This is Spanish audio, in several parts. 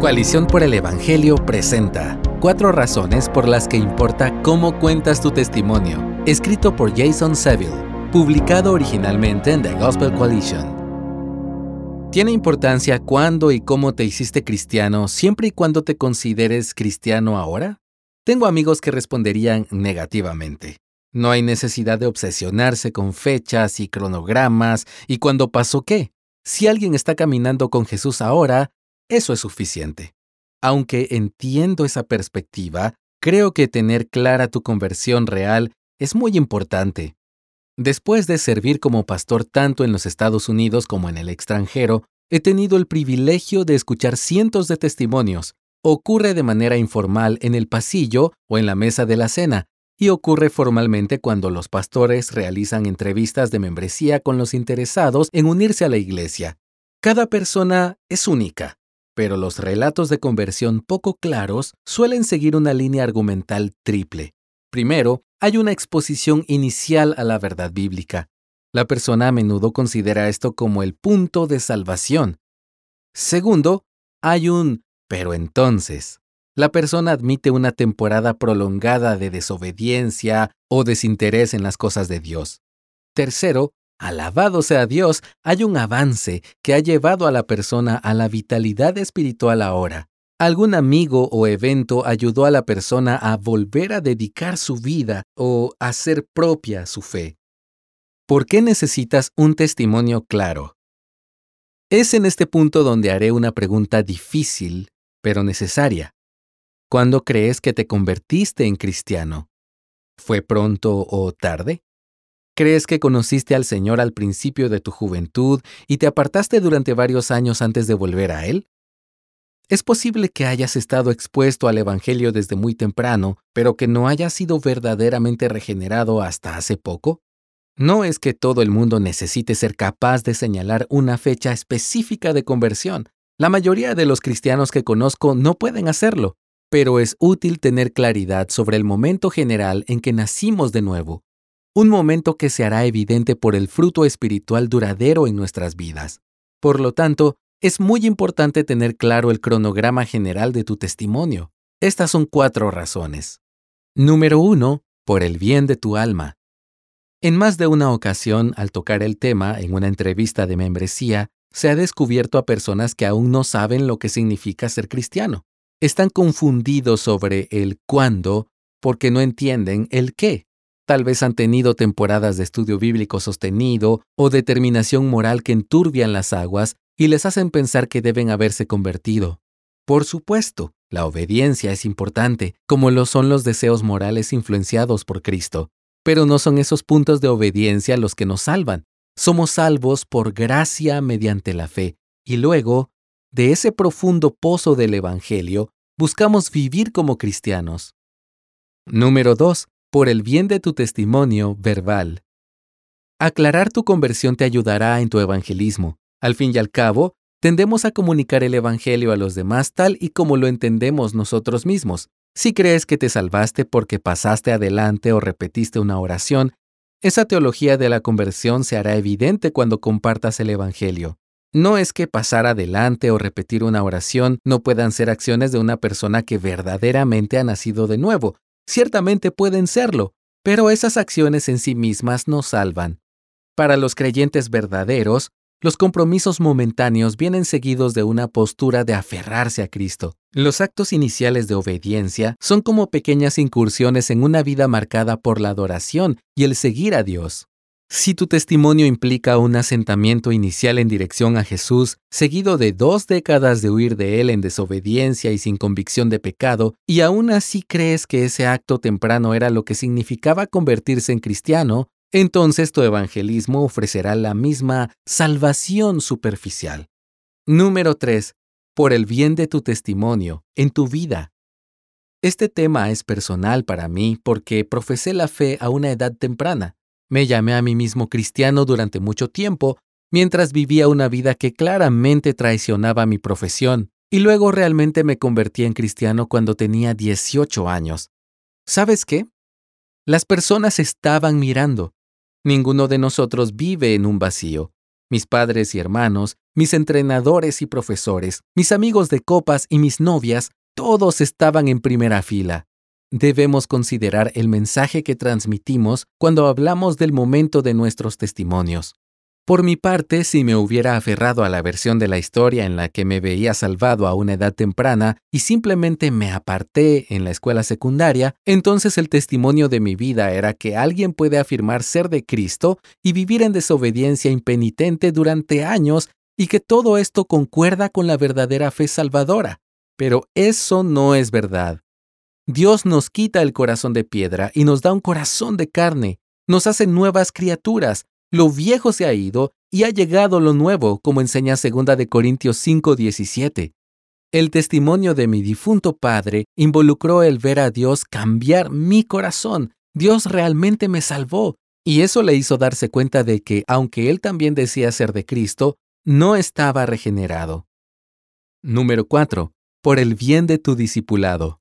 Coalición por el Evangelio presenta Cuatro razones por las que importa cómo cuentas tu testimonio, escrito por Jason Seville, publicado originalmente en The Gospel Coalition. ¿Tiene importancia cuándo y cómo te hiciste cristiano siempre y cuando te consideres cristiano ahora? Tengo amigos que responderían negativamente. No hay necesidad de obsesionarse con fechas y cronogramas y cuándo pasó qué. Si alguien está caminando con Jesús ahora, eso es suficiente. Aunque entiendo esa perspectiva, creo que tener clara tu conversión real es muy importante. Después de servir como pastor tanto en los Estados Unidos como en el extranjero, he tenido el privilegio de escuchar cientos de testimonios. Ocurre de manera informal en el pasillo o en la mesa de la cena, y ocurre formalmente cuando los pastores realizan entrevistas de membresía con los interesados en unirse a la iglesia. Cada persona es única, pero los relatos de conversión poco claros suelen seguir una línea argumental triple. Primero, hay una exposición inicial a la verdad bíblica. La persona a menudo considera esto como el punto de salvación. Segundo, hay un pero entonces. La persona admite una temporada prolongada de desobediencia o desinterés en las cosas de Dios. Tercero, Alabado sea Dios, hay un avance que ha llevado a la persona a la vitalidad espiritual ahora. Algún amigo o evento ayudó a la persona a volver a dedicar su vida o a hacer propia su fe. ¿Por qué necesitas un testimonio claro? Es en este punto donde haré una pregunta difícil, pero necesaria. ¿Cuándo crees que te convertiste en cristiano? ¿Fue pronto o tarde? ¿Crees que conociste al Señor al principio de tu juventud y te apartaste durante varios años antes de volver a Él? Es posible que hayas estado expuesto al Evangelio desde muy temprano, pero que no hayas sido verdaderamente regenerado hasta hace poco. No es que todo el mundo necesite ser capaz de señalar una fecha específica de conversión. La mayoría de los cristianos que conozco no pueden hacerlo, pero es útil tener claridad sobre el momento general en que nacimos de nuevo un momento que se hará evidente por el fruto espiritual duradero en nuestras vidas. Por lo tanto, es muy importante tener claro el cronograma general de tu testimonio. Estas son cuatro razones. Número uno, por el bien de tu alma. En más de una ocasión, al tocar el tema en una entrevista de membresía, se ha descubierto a personas que aún no saben lo que significa ser cristiano. Están confundidos sobre el cuándo porque no entienden el qué. Tal vez han tenido temporadas de estudio bíblico sostenido o determinación moral que enturbian las aguas y les hacen pensar que deben haberse convertido. Por supuesto, la obediencia es importante, como lo son los deseos morales influenciados por Cristo. Pero no son esos puntos de obediencia los que nos salvan. Somos salvos por gracia mediante la fe. Y luego, de ese profundo pozo del Evangelio, buscamos vivir como cristianos. Número 2 por el bien de tu testimonio verbal. Aclarar tu conversión te ayudará en tu evangelismo. Al fin y al cabo, tendemos a comunicar el Evangelio a los demás tal y como lo entendemos nosotros mismos. Si crees que te salvaste porque pasaste adelante o repetiste una oración, esa teología de la conversión se hará evidente cuando compartas el Evangelio. No es que pasar adelante o repetir una oración no puedan ser acciones de una persona que verdaderamente ha nacido de nuevo, Ciertamente pueden serlo, pero esas acciones en sí mismas no salvan. Para los creyentes verdaderos, los compromisos momentáneos vienen seguidos de una postura de aferrarse a Cristo. Los actos iniciales de obediencia son como pequeñas incursiones en una vida marcada por la adoración y el seguir a Dios. Si tu testimonio implica un asentamiento inicial en dirección a Jesús, seguido de dos décadas de huir de Él en desobediencia y sin convicción de pecado, y aún así crees que ese acto temprano era lo que significaba convertirse en cristiano, entonces tu evangelismo ofrecerá la misma salvación superficial. Número 3. Por el bien de tu testimonio, en tu vida. Este tema es personal para mí porque profesé la fe a una edad temprana. Me llamé a mí mismo cristiano durante mucho tiempo, mientras vivía una vida que claramente traicionaba mi profesión, y luego realmente me convertí en cristiano cuando tenía 18 años. ¿Sabes qué? Las personas estaban mirando. Ninguno de nosotros vive en un vacío. Mis padres y hermanos, mis entrenadores y profesores, mis amigos de copas y mis novias, todos estaban en primera fila. Debemos considerar el mensaje que transmitimos cuando hablamos del momento de nuestros testimonios. Por mi parte, si me hubiera aferrado a la versión de la historia en la que me veía salvado a una edad temprana y simplemente me aparté en la escuela secundaria, entonces el testimonio de mi vida era que alguien puede afirmar ser de Cristo y vivir en desobediencia impenitente durante años y que todo esto concuerda con la verdadera fe salvadora. Pero eso no es verdad. Dios nos quita el corazón de piedra y nos da un corazón de carne, nos hace nuevas criaturas, lo viejo se ha ido y ha llegado lo nuevo, como enseña 2 de Corintios 5:17. El testimonio de mi difunto padre involucró el ver a Dios cambiar mi corazón. Dios realmente me salvó, y eso le hizo darse cuenta de que, aunque él también decía ser de Cristo, no estaba regenerado. Número 4. Por el bien de tu discipulado.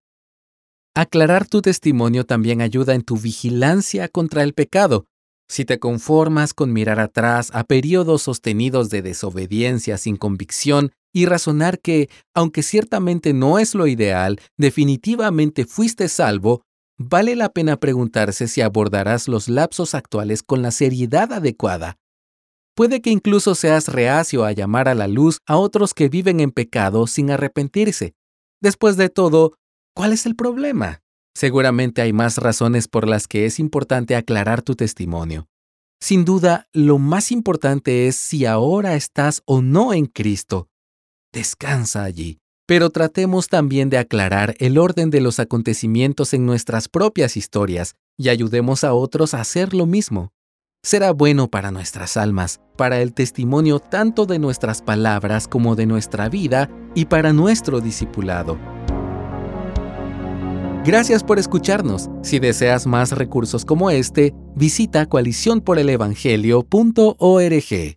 Aclarar tu testimonio también ayuda en tu vigilancia contra el pecado, si te conformas con mirar atrás a periodos sostenidos de desobediencia sin convicción y razonar que, aunque ciertamente no es lo ideal, definitivamente fuiste salvo, vale la pena preguntarse si abordarás los lapsos actuales con la seriedad adecuada. Puede que incluso seas reacio a llamar a la luz a otros que viven en pecado sin arrepentirse. Después de todo, ¿cuál es el problema? Seguramente hay más razones por las que es importante aclarar tu testimonio. Sin duda, lo más importante es si ahora estás o no en Cristo. Descansa allí. Pero tratemos también de aclarar el orden de los acontecimientos en nuestras propias historias y ayudemos a otros a hacer lo mismo. Será bueno para nuestras almas, para el testimonio tanto de nuestras palabras como de nuestra vida y para nuestro discipulado. Gracias por escucharnos. Si deseas más recursos como este, visita coaliciónporelevangelio.org.